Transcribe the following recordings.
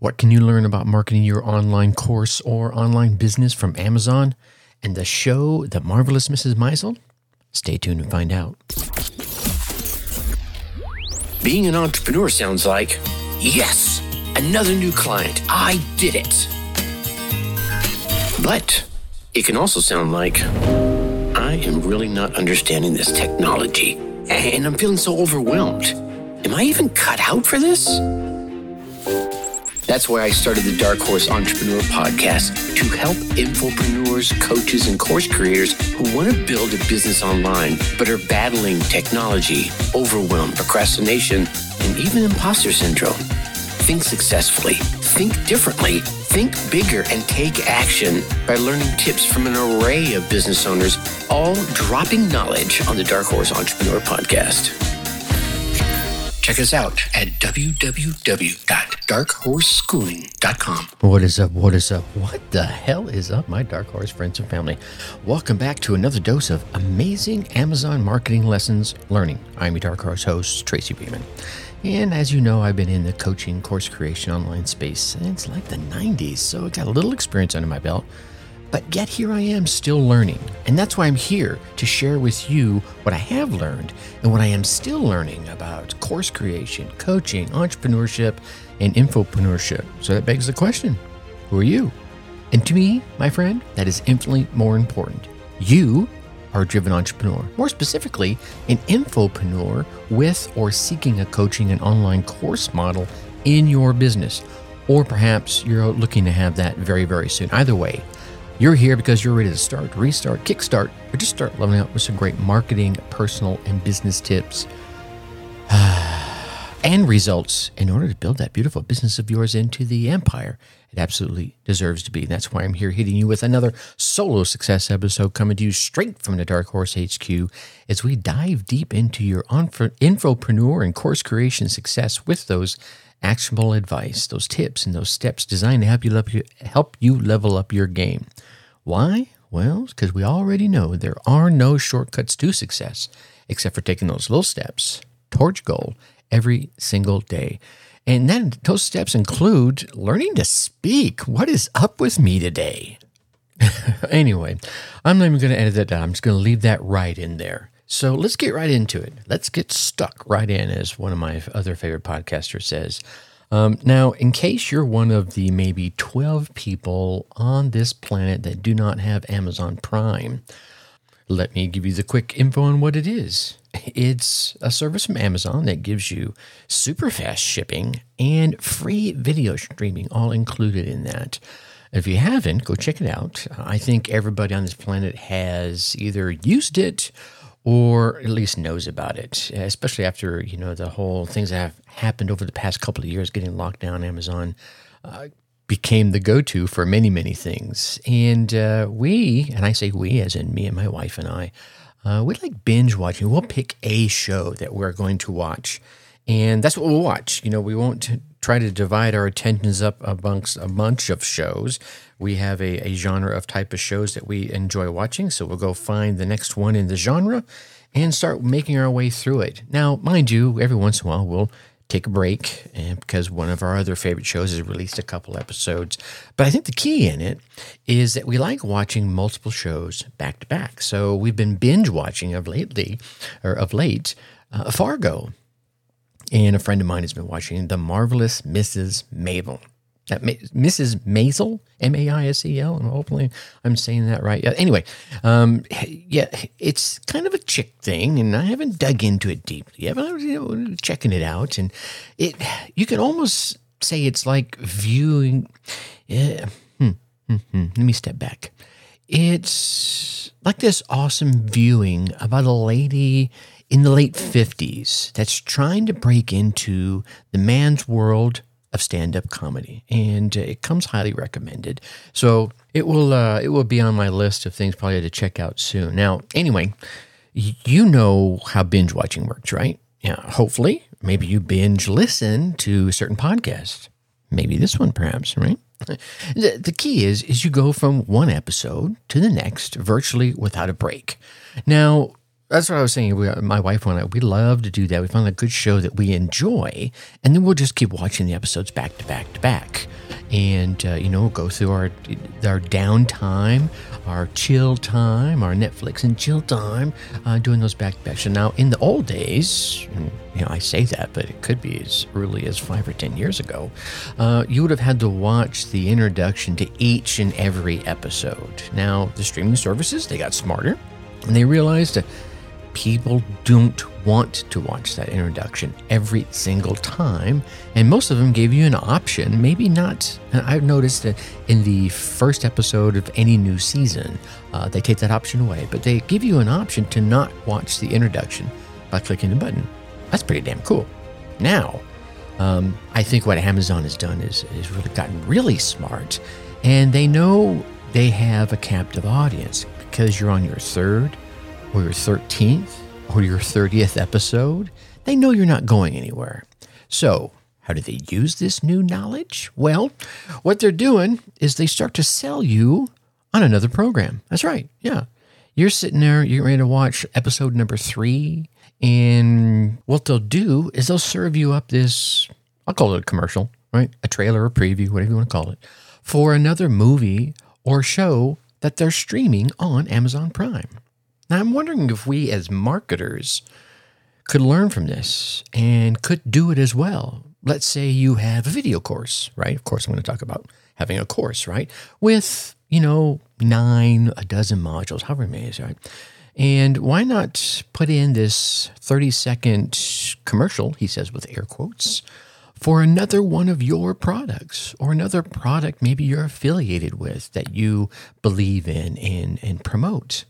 What can you learn about marketing your online course or online business from Amazon? And the show, The Marvelous Mrs. Maisel? Stay tuned and find out. Being an entrepreneur sounds like, yes, another new client. I did it. But it can also sound like, I am really not understanding this technology, and I'm feeling so overwhelmed. Am I even cut out for this? That's why I started the Dark Horse Entrepreneur Podcast to help infopreneurs, coaches, and course creators who want to build a business online but are battling technology, overwhelm, procrastination, and even imposter syndrome. Think successfully, think differently, think bigger, and take action by learning tips from an array of business owners, all dropping knowledge on the Dark Horse Entrepreneur Podcast. Check us out at www.darkhorseschooling.com. What is up? What is up? What the hell is up, my Dark Horse friends and family? Welcome back to another dose of amazing Amazon marketing lessons learning. I'm your Dark Horse host, Tracy Brinkman. And as you know, I've been in the coaching course creation online space since like the 90s, so I got a little experience under my belt. But yet here I am still learning. And that's why I'm here to share with you what I have learned and what I am still learning about course creation, coaching, entrepreneurship, and infopreneurship. So that begs the question who are you? And to me, my friend, that is infinitely more important. You are a driven entrepreneur. More specifically, an infopreneur with or seeking a coaching and online course model in your business. Or perhaps you're looking to have that very, very soon. Either way, you're here because you're ready to start, restart, kickstart, or just start leveling up with some great marketing, personal, and business tips and results in order to build that beautiful business of yours into the empire it absolutely deserves to be. That's why I'm here hitting you with another solo success episode coming to you straight from the Dark Horse HQ as we dive deep into your infopreneur and course creation success with those actionable advice, those tips, and those steps designed to help you, help you level up your game. Why? Well, because we already know there are no shortcuts to success except for taking those little steps towards goal every single day. And then those steps include learning to speak. What is up with me today? anyway, I'm not even going to edit that down. I'm just going to leave that right in there. So let's get right into it. Let's get stuck right in, as one of my other favorite podcasters says. Um, now, in case you're one of the maybe 12 people on this planet that do not have Amazon Prime, let me give you the quick info on what it is. It's a service from Amazon that gives you super fast shipping and free video streaming, all included in that. If you haven't, go check it out. I think everybody on this planet has either used it or at least knows about it, especially after you know the whole things that have happened over the past couple of years, getting locked down. Amazon uh, became the go-to for many, many things, and uh, we, and I say we, as in me and my wife and I, uh, we like binge watching. We'll pick a show that we're going to watch, and that's what we'll watch. You know, we won't try to divide our attentions up amongst a bunch of shows. We have a, a genre of type of shows that we enjoy watching, so we'll go find the next one in the genre and start making our way through it. Now, mind you, every once in a while we'll take a break because one of our other favorite shows has released a couple episodes. But I think the key in it is that we like watching multiple shows back to back. So we've been binge watching of lately or of late uh, Fargo. And a friend of mine has been watching The Marvelous Mrs. Maisel. That Mrs. Maisel, M A I S E L. And hopefully I'm saying that right. Anyway, um, yeah, it's kind of a chick thing, and I haven't dug into it deeply yet, but I was you know, checking it out. And it, you can almost say it's like viewing. Yeah, hmm, hmm, hmm, let me step back. It's like this awesome viewing about a lady in the late 50s that's trying to break into the man's world of stand-up comedy and uh, it comes highly recommended. So it will uh, it will be on my list of things probably to check out soon. Now anyway you know how binge watching works right? Yeah hopefully. Maybe you binge listen to certain podcast. Maybe this one perhaps right? The, the key is is you go from one episode to the next virtually without a break. Now that's what I was saying. We, my wife and I, we love to do that. We find a good show that we enjoy, and then we'll just keep watching the episodes back to back to back. and uh, you know go through our our downtime, our chill time, our Netflix and chill time, uh, doing those back to back. So now in the old days, you know I say that, but it could be as early as five or ten years ago, uh, you would have had to watch the introduction to each and every episode. Now the streaming services they got smarter, and they realized that people don't want to watch that introduction every single time. And most of them gave you an option, maybe not. I've noticed that in the first episode of any new season, uh, they take that option away, but they give you an option to not watch the introduction by clicking the button. That's pretty damn cool. Now, um, I think what Amazon has done is, is really gotten really smart, and they know they have a captive audience because you're on your third or your 13th or your 30th episode, they know you're not going anywhere. So, how do they use this new knowledge? Well, what they're doing is they start to sell you on another program. That's right. Yeah. You're sitting there, you're ready to watch episode number three. And what they'll do is they'll serve you up this, I'll call it a commercial, right? A trailer, a preview, whatever you want to call it, for another movie or show that they're streaming on Amazon Prime. Now, I'm wondering if we as marketers could learn from this and could do it as well. Let's say you have a video course, right? Of course, I'm going to talk about having a course, right? With, you know, nine, a dozen modules, however many is, right? And why not put in this 30 second commercial, he says with air quotes, for another one of your products or another product maybe you're affiliated with that you believe in and, and promote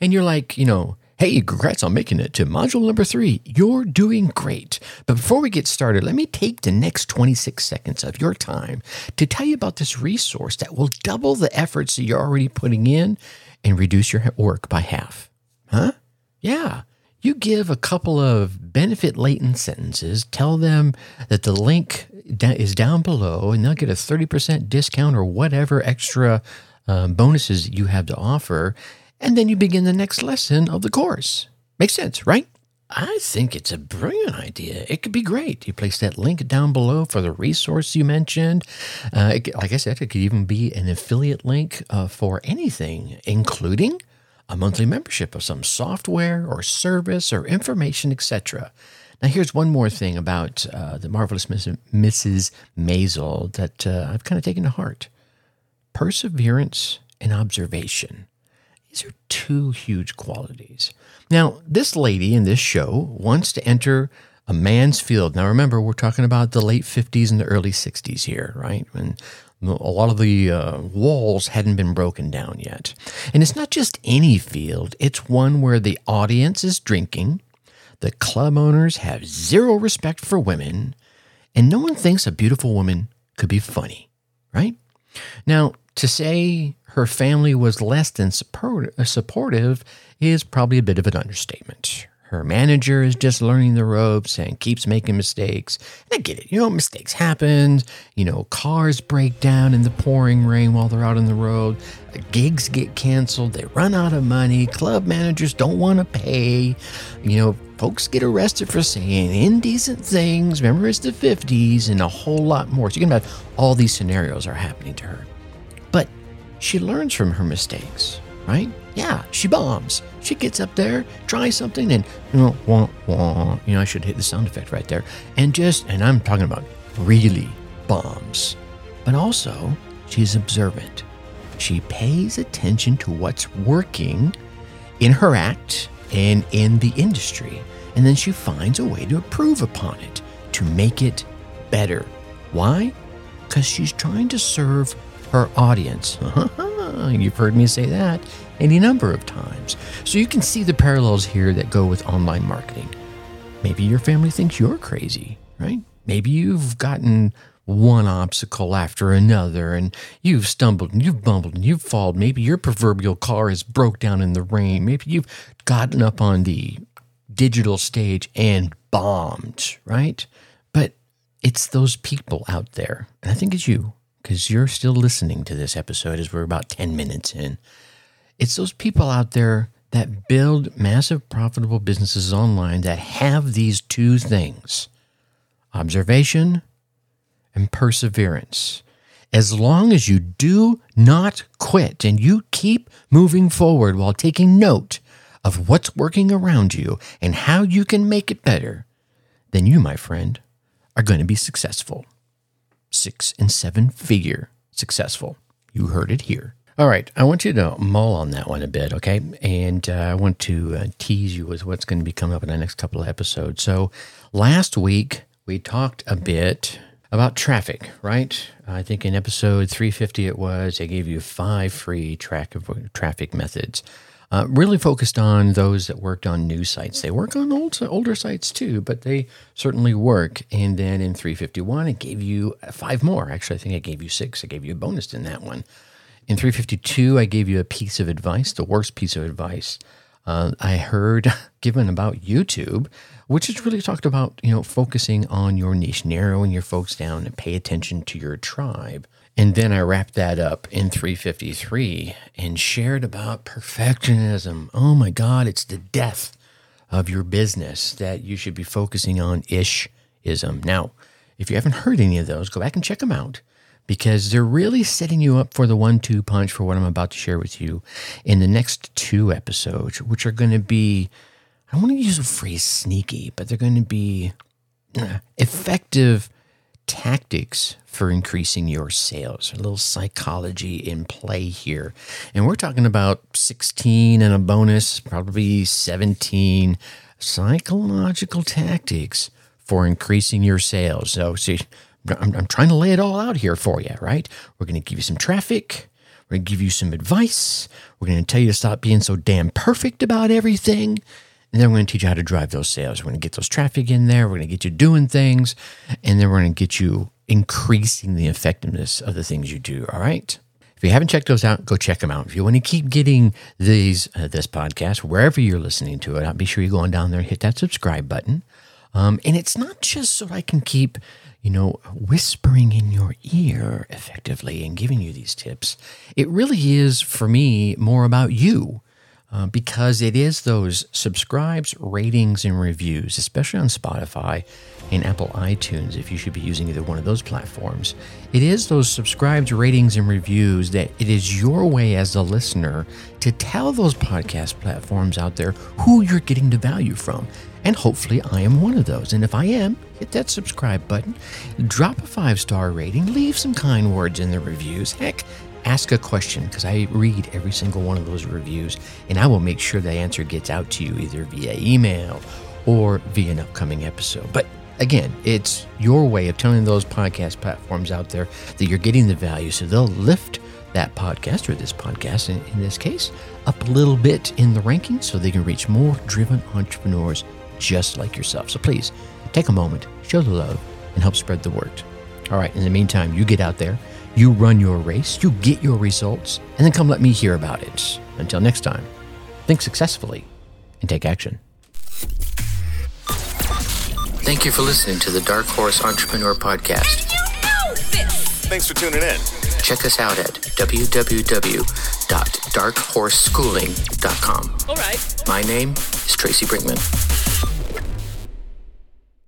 and you're like, you know, hey, congrats on making it to module number three. You're doing great. But before we get started, let me take the next 26 seconds of your time to tell you about this resource that will double the efforts that you're already putting in and reduce your work by half. Huh? Yeah. You give a couple of benefit laden sentences, tell them that the link is down below, and they'll get a 30% discount or whatever extra um, bonuses you have to offer and then you begin the next lesson of the course. Makes sense, right? I think it's a brilliant idea. It could be great. You place that link down below for the resource you mentioned. Uh, it, like I said, it could even be an affiliate link uh, for anything, including a monthly membership of some software or service or information, etc. Now, here's one more thing about uh, the marvelous Mrs. Maisel that uh, I've kind of taken to heart: perseverance and observation. These are two huge qualities. Now, this lady in this show wants to enter a man's field. Now, remember, we're talking about the late 50s and the early 60s here, right? When a lot of the uh, walls hadn't been broken down yet. And it's not just any field, it's one where the audience is drinking, the club owners have zero respect for women, and no one thinks a beautiful woman could be funny, right? Now, to say her family was less than support, uh, supportive is probably a bit of an understatement. Her manager is just learning the ropes and keeps making mistakes. And I get it. You know, mistakes happen. You know, cars break down in the pouring rain while they're out on the road. Gigs get canceled. They run out of money. Club managers don't want to pay. You know, folks get arrested for saying indecent things. Remember, it's the 50s and a whole lot more. So you can imagine all these scenarios are happening to her she learns from her mistakes, right? Yeah, she bombs. She gets up there, tries something, and you know, wah, wah, you know, I should hit the sound effect right there, and just, and I'm talking about really bombs. But also, she's observant. She pays attention to what's working in her act and in the industry, and then she finds a way to improve upon it, to make it better. Why? Because she's trying to serve her audience. You've heard me say that any number of times. So you can see the parallels here that go with online marketing. Maybe your family thinks you're crazy, right? Maybe you've gotten one obstacle after another and you've stumbled and you've bumbled and you've fallen. Maybe your proverbial car has broke down in the rain. Maybe you've gotten up on the digital stage and bombed, right? But it's those people out there, and I think it's you because you're still listening to this episode as we're about 10 minutes in. It's those people out there that build massive profitable businesses online that have these two things observation and perseverance. as long as you do not quit and you keep moving forward while taking note of what's working around you and how you can make it better, then you, my friend, are going to be successful. Six and seven figure successful. You heard it here. All right, I want you to mull on that one a bit, okay? And uh, I want to uh, tease you with what's going to be coming up in the next couple of episodes. So, last week we talked a bit about traffic, right? I think in episode 350 it was, I gave you five free track of traffic methods. Uh, really focused on those that worked on new sites. They work on old, older sites too, but they certainly work. And then in 351, it gave you five more. Actually, I think I gave you six. I gave you a bonus in that one. In 352, I gave you a piece of advice, the worst piece of advice uh, I heard given about YouTube, which is really talked about, you know, focusing on your niche, narrowing your folks down and pay attention to your tribe. And then I wrapped that up in 353 and shared about perfectionism. Oh my God, it's the death of your business that you should be focusing on ishism. Now, if you haven't heard any of those, go back and check them out because they're really setting you up for the one two punch for what I'm about to share with you in the next two episodes, which are going to be, I don't want to use the phrase sneaky, but they're going to be effective tactics for increasing your sales. A little psychology in play here. And we're talking about 16 and a bonus, probably 17 psychological tactics for increasing your sales. So, see, I'm, I'm trying to lay it all out here for you, right? We're going to give you some traffic. We're going to give you some advice. We're going to tell you to stop being so damn perfect about everything. And then we're going to teach you how to drive those sales. We're going to get those traffic in there. We're going to get you doing things. And then we're going to get you increasing the effectiveness of the things you do. All right. If you haven't checked those out, go check them out. If you want to keep getting these uh, this podcast wherever you're listening to it, I'll be sure you go on down there and hit that subscribe button. Um, and it's not just so I can keep you know, whispering in your ear effectively and giving you these tips. It really is, for me, more about you. Uh, because it is those subscribes, ratings, and reviews, especially on Spotify and Apple iTunes, if you should be using either one of those platforms. It is those subscribes, ratings, and reviews that it is your way as a listener to tell those podcast platforms out there who you're getting the value from. And hopefully, I am one of those. And if I am, hit that subscribe button, drop a five star rating, leave some kind words in the reviews. Heck, ask a question because I read every single one of those reviews and I will make sure the answer gets out to you either via email or via an upcoming episode. But again, it's your way of telling those podcast platforms out there that you're getting the value so they'll lift that podcast or this podcast in, in this case up a little bit in the rankings so they can reach more driven entrepreneurs just like yourself. So please take a moment, show the love, and help spread the word. All right, in the meantime, you get out there, you run your race, you get your results, and then come let me hear about it. Until next time, think successfully and take action. Thank you for listening to the Dark Horse Entrepreneur Podcast. You know Thanks for tuning in. Check us out at www.darkhorseschooling.com. All right. My name is Tracy Brinkman.